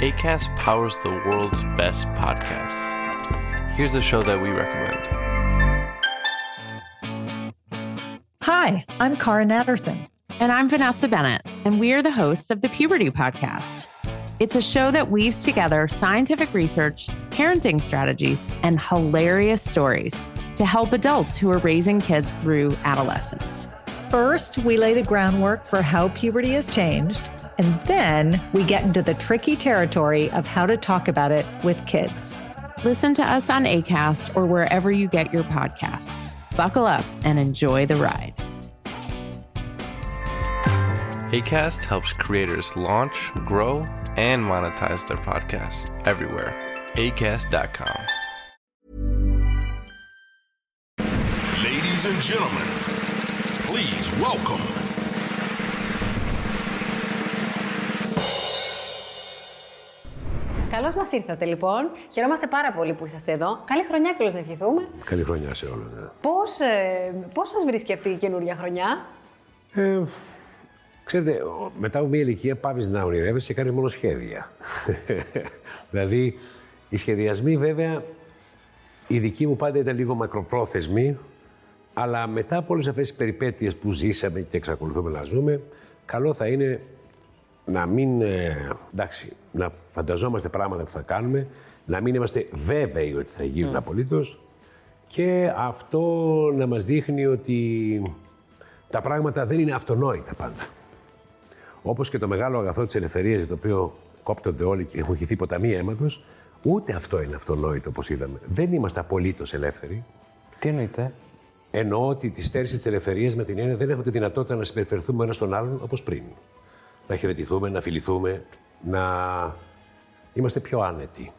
ACAST powers the world's best podcasts. Here's a show that we recommend. Hi, I'm Cara Natterson. And I'm Vanessa Bennett, and we are the hosts of the Puberty Podcast. It's a show that weaves together scientific research, parenting strategies, and hilarious stories to help adults who are raising kids through adolescence. First, we lay the groundwork for how puberty has changed, and then we get into the tricky territory of how to talk about it with kids. Listen to us on ACAST or wherever you get your podcasts. Buckle up and enjoy the ride. ACAST helps creators launch, grow, and monetize their podcasts everywhere. ACAST.com. Ladies and gentlemen, please welcome. Καλώς μας ήρθατε λοιπόν. Χαιρόμαστε πάρα πολύ που είσαστε εδώ. Καλή χρονιά και να ευχηθούμε. Καλή χρονιά σε όλους. Ναι. Πώς ε, πώς σας βρίσκει αυτή η καινούργια χρονιά, Ε, ξέρετε, ο- μετά από μια ηλικία πάβεις να ονειρεύεσαι και κάνεις μόνο σχέδια. δηλαδή, οι σχεδιασμοί βέβαια, οι δικοί μου πάντα ήταν λίγο μακροπρόθεσμοι, αλλά μετά από όλες αυτές τις περιπέτειες που ζήσαμε και εξακολουθούμε να ζούμε, καλό θα είναι να μην, ε, εντάξει, να φανταζόμαστε πράγματα που θα κάνουμε, να μην είμαστε βέβαιοι ότι θα γίνουν απολύτως και αυτό να μας δείχνει ότι τα πράγματα δεν είναι αυτονόητα πάντα. Όπως και το μεγάλο αγαθό της ελευθερίας, για το οποίο κόπτονται όλοι και έχουν χυθεί ποταμοί αίματος, ούτε αυτό είναι αυτονόητο όπως είδαμε. Δεν είμαστε απολύτως ελεύθεροι. Τι εννοείτε. Εννοώ ότι τη στέρηση της ελευθερίας με την έννοια δεν έχουμε τη δυνατότητα να συμπεριφερθούμε ένας στον άλλον όπως πριν. Να χαιρετηθούμε, να φιληθούμε, να είμαστε πιο άνετοι.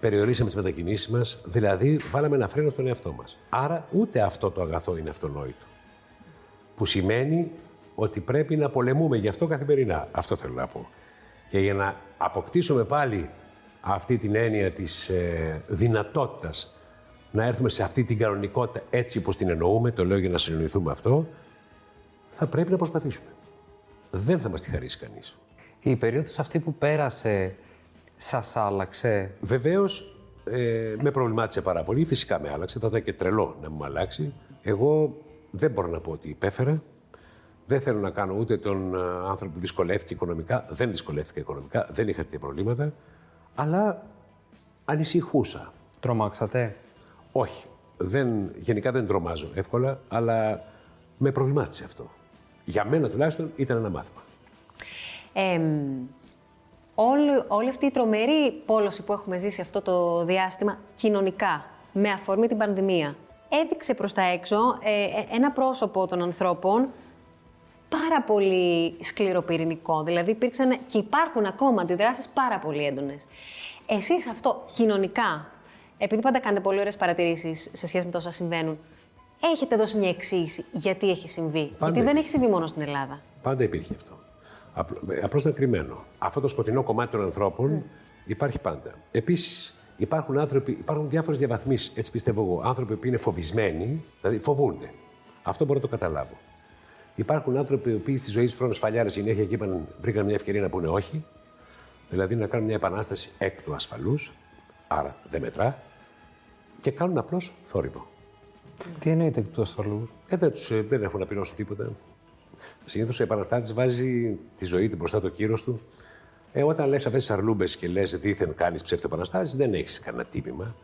Περιορίσαμε τις μετακινήσεις μας, δηλαδή βάλαμε ένα φρένο στον εαυτό μας. Άρα ούτε αυτό το αγαθό είναι αυτονόητο. Που σημαίνει ότι πρέπει να πολεμούμε γι' αυτό καθημερινά. Αυτό θέλω να πω. Και για να αποκτήσουμε πάλι αυτή την έννοια της ε, δυνατότητας να έρθουμε σε αυτή την κανονικότητα έτσι όπως την εννοούμε, το λέω για να συνεννοηθούμε αυτό, θα πρέπει να προσπαθήσουμε. Δεν θα μας τη χαρίσει κανείς. Η περίοδος αυτή που πέρασε σας άλλαξε; Βεβαίως, ε, με προβλημάτισε πάρα πολύ. Φυσικά με άλλαξε. Θα ήταν και τρελό να μου αλλάξει. Εγώ δεν μπορώ να πω ότι υπέφερα. Δεν θέλω να κάνω ούτε τον ε, άνθρωπο που δυσκολεύτηκε οικονομικά. Δεν δυσκολεύτηκα οικονομικά. Δεν είχα τέτοια προβλήματα. Αλλά ανησυχούσα. Τρομάξατε; Όχι. Δεν, γενικά δεν τρομάζω εύκολα, αλλά με προβλημάτισε αυτό. Για μένα τουλάχιστον ήταν ένα μάθημα. Ε, όλη, όλη αυτή η τρομερή πόλωση που έχουμε ζήσει αυτό το διάστημα κοινωνικά, με αφορμή την πανδημία, έδειξε προς τα έξω ε, ε, ένα πρόσωπο των ανθρώπων πάρα πολύ σκληροπυρηνικό. Δηλαδή υπήρξαν και υπάρχουν ακόμα αντιδράσεις πάρα πολύ έντονες. Εσείς αυτό κοινωνικά, επειδή πάντα κάνετε πολύ ωραίες παρατηρήσεις σε σχέση με τόσα συμβαίνουν, έχετε δώσει μια εξήγηση γιατί έχει συμβεί. Πάντα γιατί δεν έχει. έχει συμβεί μόνο στην Ελλάδα. Πάντα υπήρχε αυτό. Απλώς ήταν κρυμμένο. Αυτό το σκοτεινό κομμάτι των ανθρώπων υπάρχει πάντα. Επίσης, υπάρχουν άνθρωποι, υπάρχουν διάφορες διαβαθμίσεις, έτσι πιστεύω εγώ. Άνθρωποι που είναι φοβισμένοι, δηλαδή φοβούνται. Αυτό μπορώ να το καταλάβω. Υπάρχουν άνθρωποι που στη ζωή τους τρώνε σφαλιάρες συνέχεια και είπαν, βρήκαν μια ευκαιρία να πούνε όχι. Δηλαδή να κάνουν μια επανάσταση εκ του ασφαλούς, άρα δεν μετρά, και κάνουν απλώς θόρυβο. Τι εννοείτε εκ του ασφαλούς. Ε, δεν, τους, ε, δεν έχουν να πληρώσουν τίποτα. Συνήθως ο επαναστάτη βάζει τη ζωή του μπροστά το κύρος του. Ε, όταν λες αυτές τις αρλούμπες και λες δίθεν κάνεις ψεύτο-επαναστάσει, δεν έχεις κανένα τύπημα.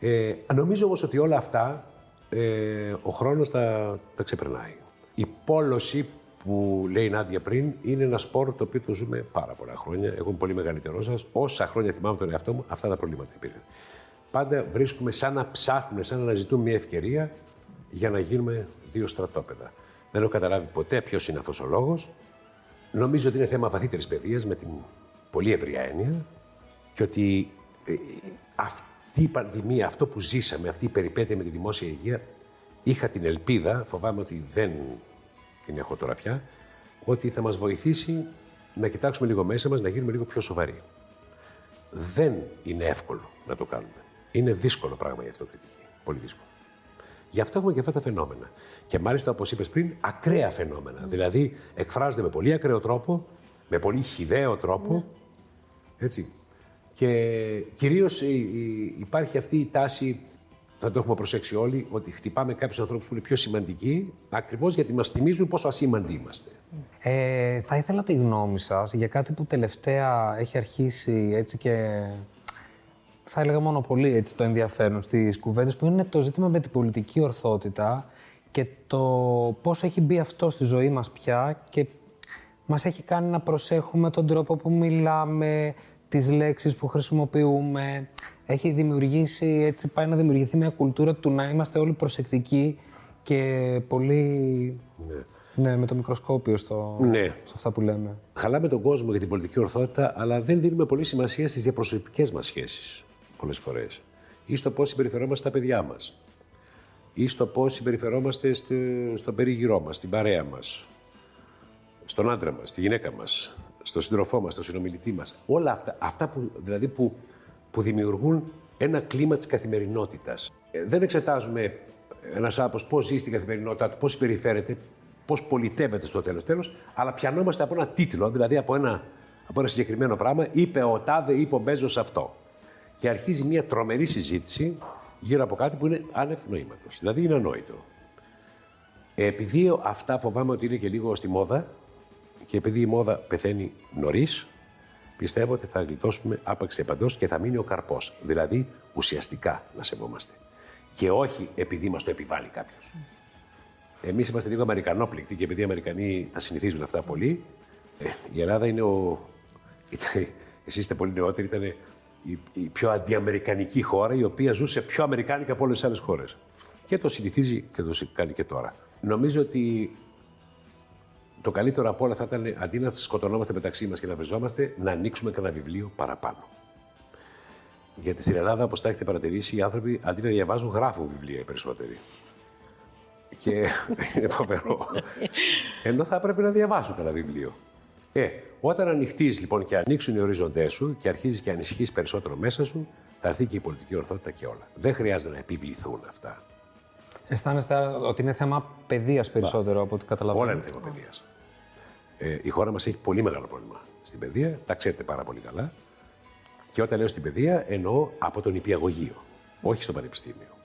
Ε, νομίζω όμως ότι όλα αυτά ε, ο χρόνος τα, τα ξεπερνάει. Η πόλωση που λέει η Νάντια πριν είναι ένα σπορ το οποίο το ζούμε πάρα πολλά χρόνια. Εγώ είμαι πολύ μεγαλύτερός σας. Όσα χρόνια θυμάμαι τον εαυτό μου, αυτά τα προβλήματα υπήρχαν. Πάντα βρίσκουμε σαν να ψάχνουμε, σαν να αναζητούμε μια ευκαιρία για να γίνουμε δύο στρατόπεδα. Δεν έχω καταλάβει ποτέ ποιος είναι αυτός ο λόγος. Νομίζω ότι είναι θέμα βαθύτερης παιδείας με την πολύ ευρία έννοια και ότι ε, αυτή η πανδημία, αυτό που ζήσαμε, αυτή η περιπέτεια με τη δημόσια υγεία, είχα την ελπίδα, φοβάμαι ότι δεν την έχω τώρα πια, ότι θα μας βοηθήσει να κοιτάξουμε λίγο μέσα μας, να γίνουμε λίγο πιο σοβαροί. Δεν είναι εύκολο να το κάνουμε. Είναι δύσκολο πράγμα η αυτοκριτική. Πολύ δύσκολο. Γι' αυτό έχουμε και αυτά τα φαινόμενα. Και μάλιστα, όπως είπες πριν, ακραία φαινόμενα. Δηλαδή, εκφράζονται με πολύ ακραίο τρόπο, με πολύ χιδαίο τρόπο Έτσι. Και κυρίως ε, ε, υπάρχει αυτή η τάση, θα το έχουμε προσέξει όλοι, ότι χτυπάμε κάποιους ανθρώπους που είναι πιο σημαντικοί, ακριβώς γιατί μας θυμίζουν πόσο ασήμαντοι είμαστε. Ε, θα ήθελα τη γνώμη σας για κάτι που τελευταία έχει αρχίσει έτσι και θα έλεγα μόνο πολύ έτσι, το ενδιαφέρον στις κουβέντες που είναι το ζήτημα με την πολιτική ορθότητα και το πώς έχει μπει αυτό στη ζωή μας πια και μας έχει κάνει να προσέχουμε τον τρόπο που μιλάμε, τις λέξεις που χρησιμοποιούμε. Έχει δημιουργήσει, έτσι πάει να δημιουργηθεί μια κουλτούρα του να είμαστε όλοι προσεκτικοί και πολύ... Ναι. με το μικροσκόπιο στο, Ναι. σε αυτά που λέμε. Χαλάμε τον κόσμο για την πολιτική ορθότητα, αλλά δεν δίνουμε πολύ σημασία στις διαπροσωπικές μας σχέσεις, πολλές φορές. Ή στο πώς συμπεριφερόμαστε στα παιδιά μας. Ή στο πώς συμπεριφερόμαστε στο, στον περίγυρό μας, στην παρέα μας. Στον άντρα μας, στη γυναίκα μας, στον σύντροφό μας, στον συνομιλητή μας. Όλα αυτά, αυτά που, δηλαδή που, που δημιουργούν ένα κλίμα της καθημερινότητας. Ε, δεν εξετάζουμε ένας άνθρωπος πώς ζει στην καθημερινότητά του, πώς συμπεριφέρεται, πώς πολιτεύεται στο τέλος τέλος, αλλά πιανόμαστε από ένα τίτλο, δηλαδή από ένα, από ένα συγκεκριμένο πράγμα. Είπε ο Τάδε, είπε ο Μπέζος αυτό. Και αρχίζει μια τρομερή συζήτηση γύρω από κάτι που είναι άνευ νοήματος. Δηλαδή είναι ανόητο. Επειδή αυτά φοβάμαι ότι είναι και λίγο στη μόδα και επειδή η μόδα πεθαίνει νωρίς, πιστεύω ότι θα γλιτώσουμε άπαξ επαντός και θα μείνει ο καρπός. Δηλαδή ουσιαστικά να σεβόμαστε. Και όχι επειδή μας το επιβάλλει κάποιος. Εμείς είμαστε λίγο Αμερικανόπληκτοι και επειδή οι Αμερικανοί τα συνηθίζουν αυτά πολύ, ε, η Ελλάδα είναι ο. ήταν- Εσείς είστε πολύ νεότεροι, ήταν η, η πιο αντιαμερικανική χώρα η οποία ζούσε πιο αμερικάνικα από όλες τις άλλες χώρες. Και το συνηθίζει και το κάνει και τώρα. Νομίζω ότι το καλύτερο από όλα θα ήταν αντί να σκοτωνόμαστε μεταξύ μας και να βριζόμαστε, να ανοίξουμε κανένα βιβλίο παραπάνω. Γιατί στην Ελλάδα, όπως τα έχετε παρατηρήσει, οι άνθρωποι αντί να διαβάζουν, γράφουν βιβλία οι περισσότεροι. Και είναι φοβερό. Ενώ θα έπρεπε να διαβάσουν κανένα βιβλίο. Ε, όταν ανοιχτείς λοιπόν και ανοίξουν οι ορίζοντέ σου και αρχίζεις και ανησυχείς περισσότερο μέσα σου, θα έρθει και η πολιτική ορθότητα και όλα. Δεν χρειάζεται να επιβληθούν αυτά. Αισθάνεστε ότι είναι θέμα παιδείας περισσότερο από ό,τι καταλαβαίνω; Όλα είναι θέμα παιδείας. Ε, η χώρα μας έχει πολύ μεγάλο πρόβλημα στην παιδεία, τα ξέρετε πάρα πολύ καλά. Και όταν λέω στην παιδεία, εννοώ από τον υπηαγωγείο, όχι στο πανεπιστήμιο.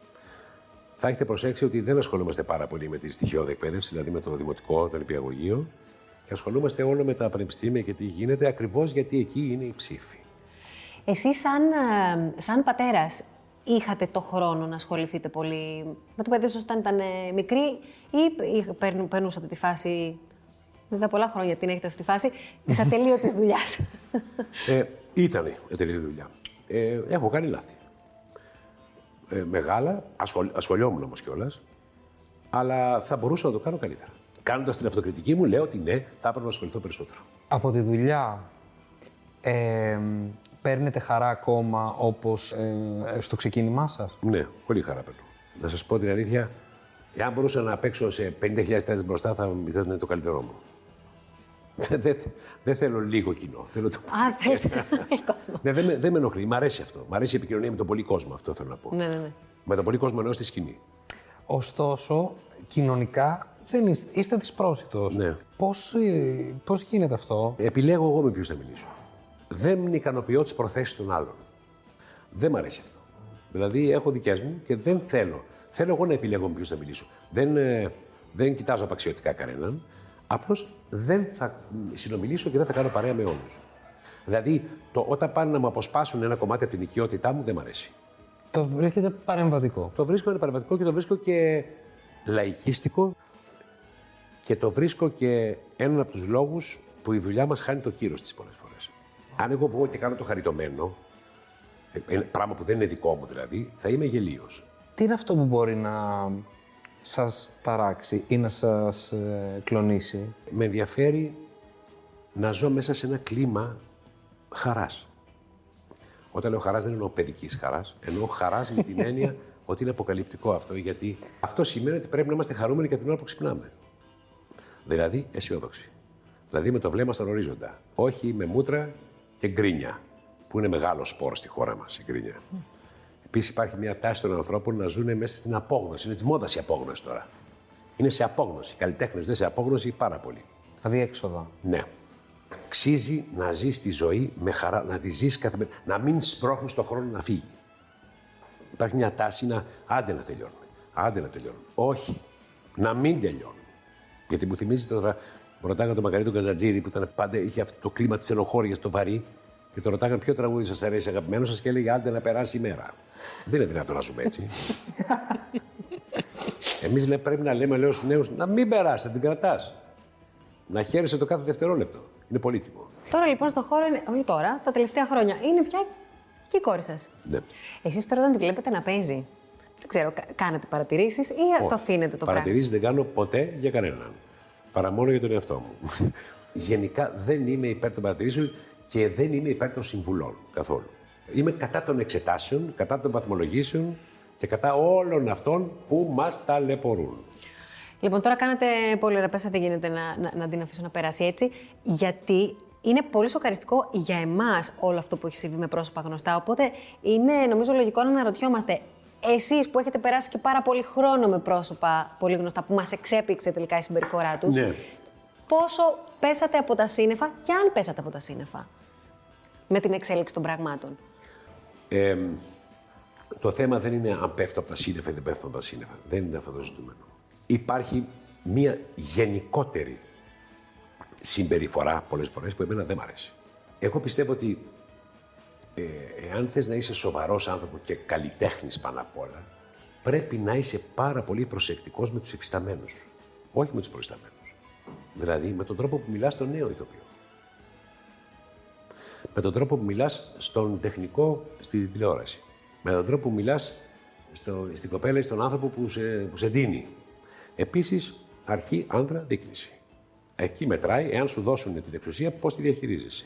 Θα έχετε προσέξει ότι δεν ασχολούμαστε πάρα πολύ με τη στοιχειώδη εκπαίδευση, δηλαδή με το δημοτικό, τον υπηαγωγείο, και ασχολούμαστε όλο με τα πανεπιστήμια και τι γίνεται, ακριβώς γιατί εκεί είναι η ψήφη. Εσείς σαν, ε, σαν πατέρας είχατε το χρόνο να ασχοληθείτε πολύ; Με το παιδί σας όταν ήταν ε, μικρή ή ή παίρνου- περνούσατε τη φάση, βέβαια πολλά χρόνια την έχετε αυτή τη φάση, της ατελείωτης δουλειάς; Ε, ήταν εταιρεία δουλειά. Ε, έχω κάνει λάθη. Ε, μεγάλα, ασχολ, ασχολιόμουν όμως κιόλας, αλλά θα μπορούσα να το κάνω καλύτερα. Κάνοντας την αυτοκριτική μου, λέω ότι ναι, θα έπρεπε να ασχοληθώ περισσότερο. Από τη δουλειά ε, παίρνετε χαρά ακόμα όπως ε, στο ξεκίνημά σας; Ναι, πολύ χαρά παίρνω. Να σας πω την αλήθεια, εάν μπορούσα να παίξω σε 50.000 θέσει μπροστά, θα ήταν το καλύτερό μου. Δεν δεν- δεν θέλω λίγο κοινό. Θέλω το... Α, θέλετε κόσμο. Ναι, δεν, με- δεν με ενοχλεί. Μ' αρέσει αυτό. Μ' αρέσει η επικοινωνία με τον πολύ κόσμο. Αυτό θέλω να πω. Ναι, ναι, ναι. Με τον πολύ κόσμο εννοώ στη σκηνή. Ωστόσο, κοινωνικά δεν είστε, είστε δυσπρόσιτος. Ναι. Πώς, ε, πώς γίνεται αυτό; Επιλέγω εγώ με ποιου θα μιλήσω. Δεν ικανοποιώ τις προθέσεις των άλλων. Δεν μ' αρέσει αυτό. Δηλαδή, έχω δικέ μου και δεν θέλω. Θέλω εγώ να επιλέγω με ποιου θα μιλήσω. Δεν, ε, δεν κοιτάζω απαξιωτικά κανέναν. Απλώς δεν θα συνομιλήσω και δεν θα κάνω παρέα με όλους. Δηλαδή, το, όταν πάνε να μου αποσπάσουν ένα κομμάτι από την οικειότητά μου, δεν μ' αρέσει. Το βρίσκεται παρεμβατικό. Το βρίσκω ανεπαραβατικό και το βρίσκω και λαϊκίστικο και το βρίσκω και έναν από τους λόγους που η δουλειά μας χάνει το κύρος της πολλές φορές. Αν εγώ βγω και κάνω το χαριτωμένο, ε, ε, πράγμα που δεν είναι δικό μου δηλαδή, θα είμαι γελίος. Τι είναι αυτό που μπορεί να σας ταράξει ή να σας ε, κλονίσει; Με ενδιαφέρει να ζω μέσα σε ένα κλίμα χαράς. Όταν λέω χαράς δεν εννοώ παιδικής χαράς, εννοώ χαράς με την έννοια ότι είναι αποκαλυπτικό αυτό, γιατί αυτό σημαίνει ότι πρέπει να είμαστε χαρούμενοι και την ώρα που ξυπνάμε. Δηλαδή αισιόδοξοι. Δηλαδή με το βλέμμα στον ορίζοντα. Όχι με μούτρα και γκρίνια, που είναι μεγάλο σπόρο στη χώρα μας η γκρίνια. Επίσης υπάρχει μια τάση των ανθρώπων να ζουν μέσα στην απόγνωση. Είναι της μόδας η απόγνωση τώρα. Είναι σε απόγνωση. Οι καλλιτέχνες δεν σε απόγνωση πάρα πολύ. Αδιέξοδα. Ναι. Αξίζει να ζεις τη ζωή με χαρά, να τη ζεις καθημερινά, να μην σπρώχνεις τον χρόνο να φύγει. Υπάρχει μια τάση να άντε να τελειώνουμε. Άντε να τελειώνουμε. Όχι. Να μην τελειώνουμε. Γιατί μου θυμίζει τώρα, μου ρωτάγανε τον Μακαρίτη τον Καζατζίδη που ήταν πάντα, είχε αυτό το κλίμα της ενοχώρια το βαρύ. Και τον ρωτάγανε ποιο τραγούδι σας αρέσει αγαπημένο σας; και έλεγε Άντε να περάσει η μέρα. Δεν είναι δυνατόν να ζούμε έτσι. Εμείς πρέπει να λέμε, λέω στους νέους, να μην περάσει, να την κρατάς. Να χαίρεσαι το κάθε δευτερόλεπτο. Είναι πολύτιμο. Τώρα λοιπόν στο χώρο, είναι, όχι τώρα, τα τελευταία χρόνια, είναι πια και η κόρη σας. Ναι. Εσείς τώρα όταν τη βλέπετε να παίζει, δεν ξέρω, κα- κάνετε παρατηρήσεις ή το αφήνετε το πράγμα; Παρατηρήσει δεν κάνω ποτέ για κανέναν. Παρά μόνο για τον εαυτό μου. Γενικά δεν είμαι υπέρ των παρατηρήσεων και δεν είμαι υπέρ των συμβουλών καθόλου. Είμαι κατά των εξετάσεων, κατά των βαθμολογήσεων και κατά όλων αυτών που μας ταλαιπωρούν. Λοιπόν, τώρα κάνετε πολύ ωραία πέσα, δεν γίνεται να, να, να την αφήσω να περάσει έτσι, γιατί είναι πολύ σοκαριστικό για εμάς όλο αυτό που έχει συμβεί με πρόσωπα γνωστά. Οπότε είναι νομίζω λογικό να αναρωτιόμαστε, εσείς που έχετε περάσει και πάρα πολύ χρόνο με πρόσωπα πολύ γνωστά, που μας εξέπηξε τελικά η συμπεριφορά τους, Ναι. πόσο πέσατε από τα σύννεφα και αν πέσατε από τα σύννεφα με την εξέλιξη των πραγμάτων; Ε, το θέμα δεν είναι αν πέφτω από τα σύννεφα ή δεν πέφτω από τα σύννεφα. Δεν είναι αυτό το ζητούμενο. Υπάρχει μία γενικότερη συμπεριφορά πολλές φορές που εμένα δεν μ' αρέσει. Εγώ πιστεύω ότι ε, εάν θες να είσαι σοβαρός άνθρωπος και καλλιτέχνης πάνω απ' όλα, πρέπει να είσαι πάρα πολύ προσεκτικός με τους υφισταμένους σου. Όχι με τους προϊσταμένους. Δηλαδή με τον τρόπο που μιλάς στον νέο ηθοποιό. Με τον τρόπο που μιλάς στον τεχνικό στη τηλεόραση. Με τον τρόπο που μιλάς στο, στην κοπέλα ή στον άνθρωπο που σε, που σε δίνει. Επίσης, αρχή άνδρα δείκνηση. Εκεί μετράει, εάν σου δώσουν την εξουσία, πώς τη διαχειρίζεσαι.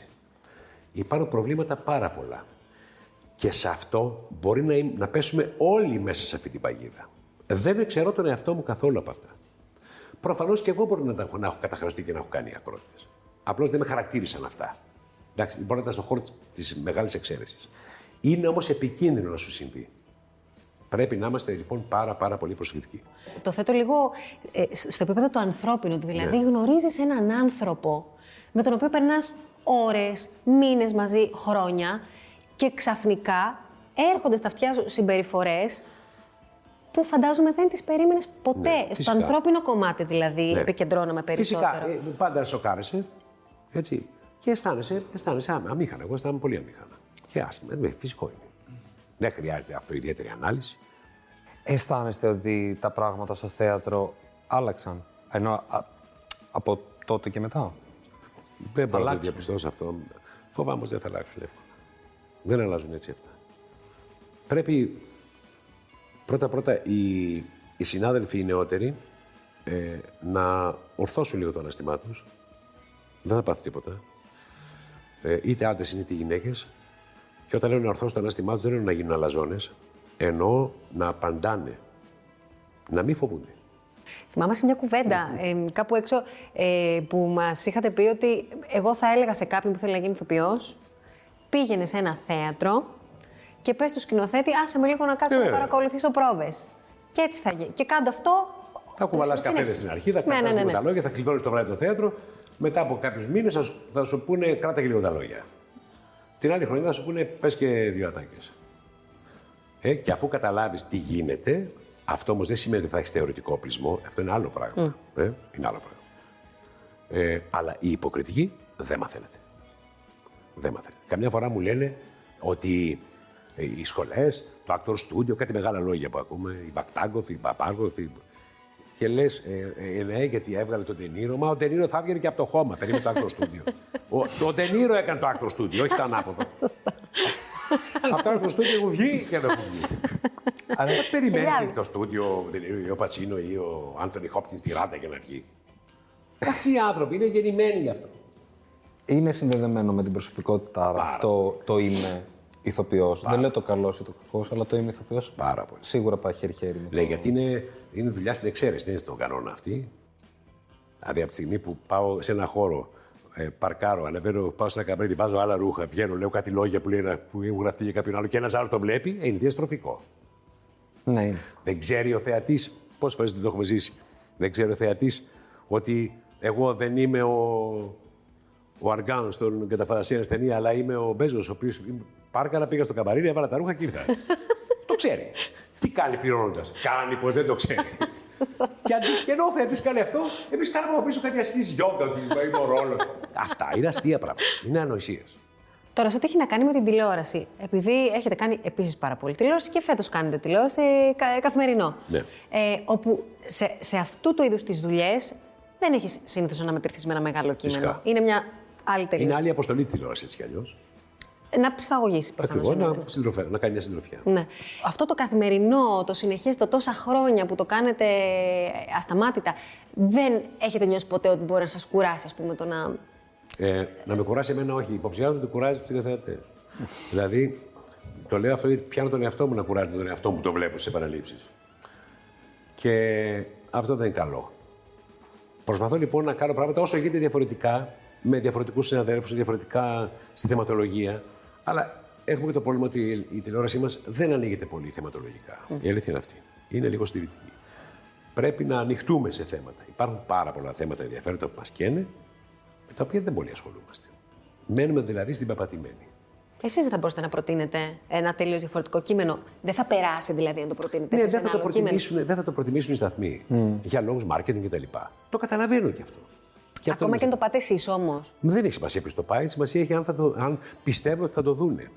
Υπάρχουν προβλήματα πάρα πολλά. Και σε αυτό μπορεί να, ειμ- να πέσουμε όλοι μέσα σε αυτή την παγίδα. Δεν εξαιρώ τον εαυτό μου καθόλου από αυτά. Προφανώς και εγώ μπορεί να, τα έχω, να έχω καταχραστεί και να έχω κάνει ακρότητες. Απλώς δεν με χαρακτήρισαν αυτά. Εντάξει, μπορεί να ήταν στον χώρο τη μεγάλης εξαίρεσης. Είναι όμως επικίνδυνο να σου συμβεί. Πρέπει να είμαστε λοιπόν πάρα, πάρα πολύ προσεκτικοί. Το θέτω λίγο ε, σ- στο επίπεδο του ανθρώπινου. του. Δηλαδή, Ναι. γνωρίζεις έναν άνθρωπο με τον οποίο περνάς ώρες, μήνες μαζί, χρόνια και ξαφνικά έρχονται στα αυτιά σου συμπεριφορές που φαντάζομαι δεν τις περίμενες ποτέ. Ναι, στο φυσικά. ανθρώπινο κομμάτι δηλαδή Ναι. επικεντρώνομαι περισσότερο. Φυσικά, ε, πάντα σοκάρεσαι. Έτσι. Και αισθάνεσαι, αισθάνεσαι άμ- αμήχανα. Εγώ αισθάνομαι πολύ αμήχανα. Και άσχημα. Ε, φυσικό είναι. Δεν χρειάζεται αυτό ιδιαίτερη ανάλυση. Αισθάνεστε ότι τα πράγματα στο θέατρο άλλαξαν. Ενώ α, από τότε και μετά; Δεν μπορώ να το αλλάξουν. διαπιστώσω αυτό. Φοβάμαι πως δεν θα αλλάξουν εύκολα. Δεν αλλάζουν έτσι αυτά. Πρέπει πρώτα-πρώτα οι, οι συνάδελφοι οι νεότεροι ε, να ορθώσουν λίγο το αναστημά τους. Δεν θα πάθει τίποτα. Ε, είτε άντρες είτε γυναίκες. Και όταν λέω να ορθώσουν το ανάστημά τους, δεν εννοώ να γίνουν αλαζόνες. Εννοώ να απαντάνε. Να μην φοβούνται. Θυμάμαι σε μια κουβέντα ε, κάπου έξω ε, που μας είχατε πει ότι εγώ θα έλεγα σε κάποιον που θέλει να γίνει ηθοποιός, πήγαινε σε ένα θέατρο και πες του σκηνοθέτη, άσε με λίγο να κάτσω Ε, να βέβαια. παρακολουθήσω πρόβες. Και έτσι θα γίνει. Και κάντο αυτό. Θα κουβαλάς συνέχεια. καφέδες στην αρχή, θα Ναι, κρατάς ναι, ναι, λίγο ναι. τα λόγια, θα κλειδώνεις το βράδυ το θέατρο. Μετά από κάποιους μήνες θα, σου- θα σου πούνε κράτα και λίγο τα λόγια. Την άλλη χρονιά θα σου πούνε πες και δύο ατάκες. Ε, και αφού καταλάβεις τι γίνεται, αυτό όμως δεν σημαίνει ότι θα έχεις θεωρητικό οπλισμό. Αυτό είναι άλλο πράγμα. Ε, είναι άλλο πράγμα. Ε, αλλά η υποκριτική δεν μαθαίνεται. Δεν μαθαίνεται. Καμιά φορά μου λένε ότι ε, οι σχολές, το actor studio, κάτι μεγάλα λόγια που ακούμε, η Βακτάγκοφ, η Παπάγκοφ, η... Και λες, ε, ε, ναι, γιατί έβγαλε τον Τενήρο. Μα ο Τενήρο θα έβγαινε και από το χώμα. Περίμενε το actor studio. ο, ο Τενήρο έκανε το actor studio, όχι το ανάποδο. Από το actor studio έχουν βγει και δεν έχουν βγει. Άρα, Δεν περιμένει Χιλιάδες. και το στούντιο ο Τενήρο ή ο Πατσίνο ή ο Άντωνι Χόπκινς στη Ράντα για να βγει. Αυτοί οι άνθρωποι είναι γεννημένοι γι' αυτό. είναι συνδεδεμένο με την προσωπικότητα άρα, Πάρα το, το είμαι ηθοποιός. Δεν λέω το καλό ή το κακός, αλλά το είμαι ηθοποιός. Πάρα πολύ. Σίγουρα πάει χέρι-χέρι με το. Λέει, γιατί είναι, είναι δουλειά στην εξαίρεση, δεν είναι στον κανόνα αυτή. Δηλαδή, από τη στιγμή που πάω σε ένα χώρο, ε, παρκάρω, ανεβαίνω, πάω σε ένα καμπρίλι, βάζω άλλα ρούχα, βγαίνω, λέω κάτι λόγια που, λέει, ένα- που έχουν γραφτεί για κάποιον άλλο και ένας άλλος το βλέπει, ε, είναι διαστροφικό. Ναι, είναι. Δεν ξέρει ο θεατής, πόσες φορές δεν το έχουμε ζήσει, δεν ξέρει ο θεατής ότι εγώ δεν είμαι ο, ο Αργάν στον καταφαντασία στην ταινία, αλλά είμαι ο Μπέζος, ο οποίος πάρκαρα πήγα στο καμπαρίνι, έβαλα τα ρούχα και ήρθα. το ξέρει. Τι κάνει πληρώνοντας. Κάνει πως δεν το ξέρει. Και, αντί, και ενώ ο θεατή κάνει αυτό, εμείς κάναμε από πίσω κάτι ασκήσει γιόγκα, ότι είναι ο ρόλο. Αυτά είναι αστεία πράγματα. Είναι ανοησίες. Τώρα, σε ό,τι έχει να κάνει με την τηλεόραση, επειδή έχετε κάνει επίσης πάρα πολύ τηλεόραση και φέτος κάνετε τηλεόραση κα- καθημερινό. Ναι. Ε, όπου σε, σε αυτού του είδους τις δουλειές δεν έχεις συνήθως να μετρηθείς με ένα μεγάλο κείμενο. Φυσικά. Είναι μια άλλη τελείως. Είναι άλλη αποστολή της τηλεόρασης έτσι κι αλλιώς. Να ψυχαγωγήσει προφανώς, Ακριβώς, εννοείται. να, συντροφέ- να κάνει μια συντροφιά. Ναι. Αυτό το καθημερινό, το συνεχές, το τόσα χρόνια που το κάνετε ασταμάτητα, δεν έχετε νιώσει ποτέ ότι μπορεί να σας κουράσει, ας πούμε, το να... Ε, να με κουράσει εμένα, όχι. Υποψιάζομαι ότι κουράζει τους τηλεθεατές. δηλαδή, το λέω αυτό γιατί πιάνω τον εαυτό μου να κουράζει τον εαυτό μου που το βλέπω στις επαναλήψεις. Και αυτό δεν είναι καλό. Προσπαθώ λοιπόν να κάνω πράγματα όσο γίνεται διαφορετικά, με διαφορετικούς συναδέλφους, διαφορετικά στη θεματολογία. Αλλά έχουμε και το πρόβλημα ότι η τηλεόρασή μας δεν ανοίγεται πολύ θεματολογικά. Η αλήθεια είναι αυτή. Είναι λίγο στηρητική. Πρέπει να ανοιχτούμε σε θέματα. Υπάρχουν πάρα πολλά θέματα ενδιαφέροντα που μας καίνε, με τα οποία δεν πολύ ασχολούμαστε. Μένουμε δηλαδή στην πεπατημένη. Εσείς δεν θα μπορούσατε να προτείνετε ένα τελείως διαφορετικό κείμενο. Δεν θα περάσει δηλαδή να το προτείνετε Ναι, εσείς δεν ένα θα, το άλλο κείμενο. προτιμήσουν, δεν θα το προτιμήσουν οι σταθμοί για λόγους marketing κτλ. Το καταλαβαίνω και αυτό. Και αυτό Ακόμα είναι και αν το πάτε εσείς όμως. Δεν έχει σημασία ποιος το πάει, σημασία έχει αν, θα το, αν πιστεύω ότι θα το δούνε.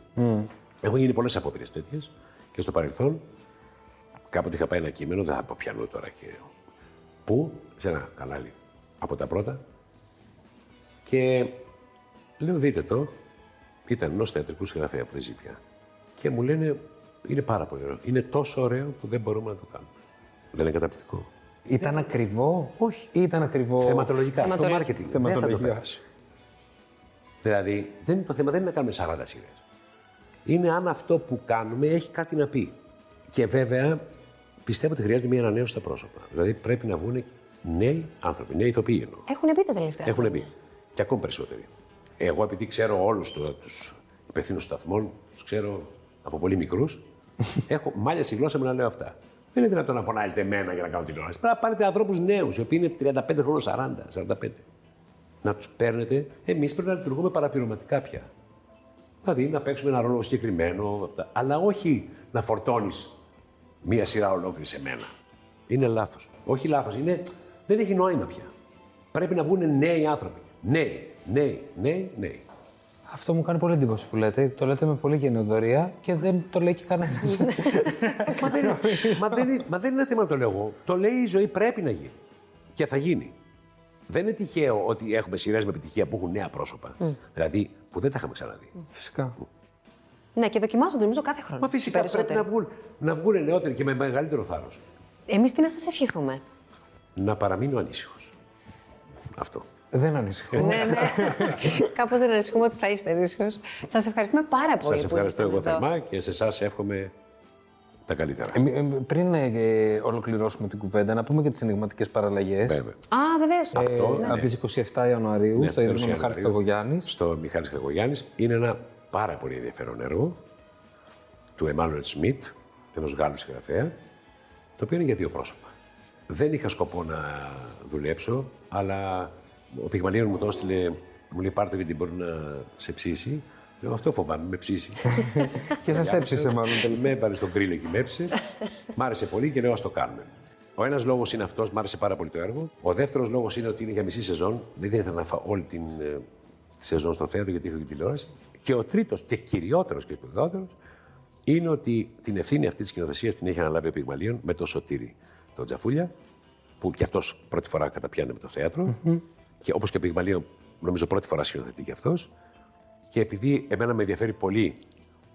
Έχουν γίνει πολλές απόπειρες τέτοιες και στο παρελθόν. Κάποτε είχα πάει ένα κείμενο, δεν θα πω πιανού τώρα και. Πού, σε ένα κανάλι από τα πρώτα. Και λέω, δείτε το. Ήταν ενός θεατρικού συγγραφέα που δεν ζει πια. Και μου λένε, είναι πάρα πολύ ωραίο. Είναι τόσο ωραίο που δεν μπορούμε να το κάνουμε. Δεν είναι καταπληκτικό. Ήταν ακριβό; Όχι. Ή ήταν ακριβό; Θεματολογικά. Το Θεματολογικά. marketing. Δεν θα το Θεματολογικά. περάσει. Δηλαδή, δεν είναι το θέμα δεν είναι να κάνουμε 40 σειρές. Είναι αν αυτό που κάνουμε έχει κάτι να πει. Και βέβαια, πιστεύω ότι χρειάζεται μια ανανέωση στα πρόσωπα. Δηλαδή, πρέπει να βγουν νέοι άνθρωποι, νέοι ηθοποιοί εννοώ. Έχουν πει τα τελευταία. Έχουν μπει. Και ακόμη περισσότεροι. Εγώ, επειδή ξέρω όλους τους υπευθύνους σταθμών, τους ξέρω από πολύ μικρούς, έχω μάλια στη γλώσσα μου να λέω αυτά. Δεν είναι δυνατόν να φωνάζετε εμένα για να κάνω τηλεόραση. Πρέπει να πάρετε ανθρώπους νέους, οι οποίοι είναι 35 χρόνων, 40, 45. Να τους παίρνετε, εμείς πρέπει να λειτουργούμε παραπληρωματικά πια. Δηλαδή να παίξουμε ένα ρόλο συγκεκριμένο, αυτά. αλλά όχι να φορτώνεις μία σειρά ολόκληρης σε μένα. Είναι λάθος. Όχι λάθος, είναι... δεν έχει νόημα πια. Πρέπει να βγουν νέοι άνθρωποι. Νέοι, νέοι, νέοι, νέοι. Αυτό μου κάνει πολύ εντύπωση που λέτε. Το λέτε με πολύ γενναιοδορία και δεν το λέει και κανένας. μα, δεν, μα, δεν, είναι- μα δεν είναι θέμα να το λέω εγώ. Το λέει η ζωή πρέπει να γίνει. Και θα γίνει. Δεν είναι τυχαίο ότι έχουμε σειρές με επιτυχία που έχουν νέα πρόσωπα. Δηλαδή που δεν τα είχαμε ξαναδεί. Φυσικά. Ναι, και δοκιμάζονται νομίζω κάθε χρόνο. Μα φυσικά πρέπει να βγουν, να βγουν νεότεροι και με μεγαλύτερο θάρρος. Εμείς τι να σας ευχηθούμε; Να παραμείνω ανήσυχος. Αυτό. Δεν ανησυχώ. ναι, ναι. Κάπως δεν ανησυχούμε ότι θα είστε ήσυχο. Σας ευχαριστούμε πάρα πολύ. Σας που ευχαριστώ ήσασταν εγώ εδώ. θερμά και σε εσάς εύχομαι τα καλύτερα. Ε, ε, πριν ε, ολοκληρώσουμε την κουβέντα, να πούμε και τις ενηγματικές παραλλαγές. Βέβαια. Α, βεβαίως. Αυτό, ναι. Από τις 27 Ιανουαρίου, Ναι, στο τέλος Ίδρυμα Μιχάλης Ιανουαρίου, Καγωγιάννη. Στο Μιχάλης Καγωγιάννης. Είναι ένα πάρα πολύ ενδιαφέρον έργο του Εμμάνουελ Σμιτ, ενός Γάλλου συγγραφέα, το οποίο είναι για δύο πρόσωπα. Δεν είχα σκοπό να δουλέψω, αλλά ο Πυγμαλίων μου το έστειλε, μου λέει πάρτε γιατί μπορεί να σε ψήσει. Λέω αυτό φοβάμαι, με ψήσει. και σας έψησε μάλλον τελικά. με έβαλε στον γκρίλ και με έψησε. Μ' άρεσε πολύ και λέω ας το κάνουμε. Ο ένας λόγος είναι αυτός, μ' άρεσε πάρα πολύ το έργο. Ο δεύτερος λόγος είναι ότι είναι για μισή σεζόν. Δεν ήθελα να φάω όλη την ε, τη σεζόν στο θέατρο γιατί έχω και τηλεόραση. Και ο τρίτος και κυριότερος και σπουδαιότερος είναι ότι την ευθύνη αυτή της σκηνοθεσίας την έχει αναλάβει ο Πυγμαλίων με το Σωτήρι τον Τζαφούλια, που κι αυτός πρώτη φορά καταπιάνει με το θεατρο Και όπως και ο Πυγμαλίων, νομίζω πρώτη φορά σκηνοθετεί κι αυτός. Και επειδή εμένα με ενδιαφέρει πολύ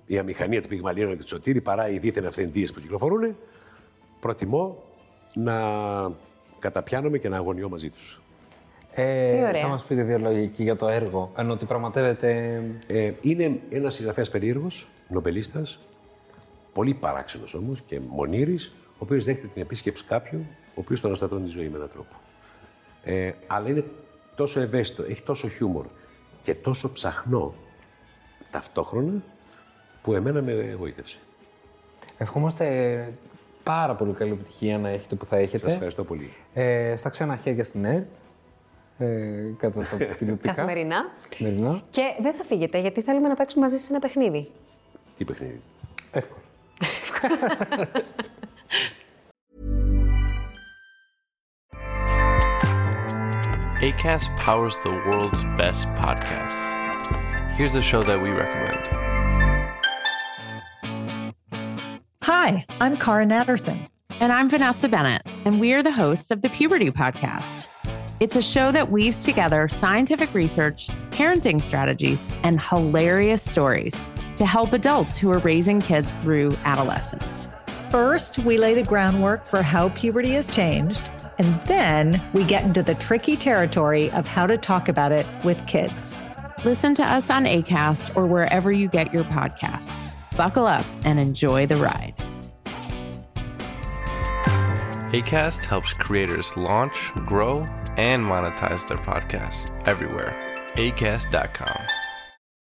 η αμηχανία του Πυγμαλίων και του Σωτήρη παρά οι δίθεν αυθεντίε που κυκλοφορούν, προτιμώ να καταπιάνομαι και να αγωνιώ μαζί τους. Ε, Τι ωραία. θα μας πείτε δύο λόγια εκεί για το έργο. Ενώ ότι πραγματεύεται. Ε, είναι ένας συγγραφέας περίεργος, νομπελίστας, πολύ παράξενος όμως και μονήρης, ο οποίος δέχεται την επίσκεψη κάποιου, ο οποίος τον αναστατώνει τη ζωή με έναν τρόπο. Ε, αλλά είναι τόσο ευαίσθητο, έχει τόσο χιούμορ και τόσο ψαχνό ταυτόχρονα που εμένα με εγωίτευσε. Ευχόμαστε πάρα πολύ καλή επιτυχία να έχετε που θα έχετε. Σας ευχαριστώ πολύ. Ε, στα ξένα χέρια στην ΕΡΤ. ε, κατά τα τηλεοπτικά. Καθημερινά. Καθημερινά. Και δεν θα φύγετε, γιατί θέλουμε να παίξουμε μαζί σε ένα παιχνίδι. Τι παιχνίδι; Εύκολο. ACAST powers the world's best podcasts. Here's a show that we recommend. Hi, I'm Cara Natterson. And I'm Vanessa Bennett, and we are the hosts of the Puberty Podcast. It's a show that weaves together scientific research, parenting strategies, and hilarious stories to help adults who are raising kids through adolescence. First, we lay the groundwork for how puberty has changed, and then we get into the tricky territory of how to talk about it with kids. Listen to us on ACAST or wherever you get your podcasts. Buckle up and enjoy the ride. ACAST helps creators launch, grow, and monetize their podcasts everywhere. ACAST.com.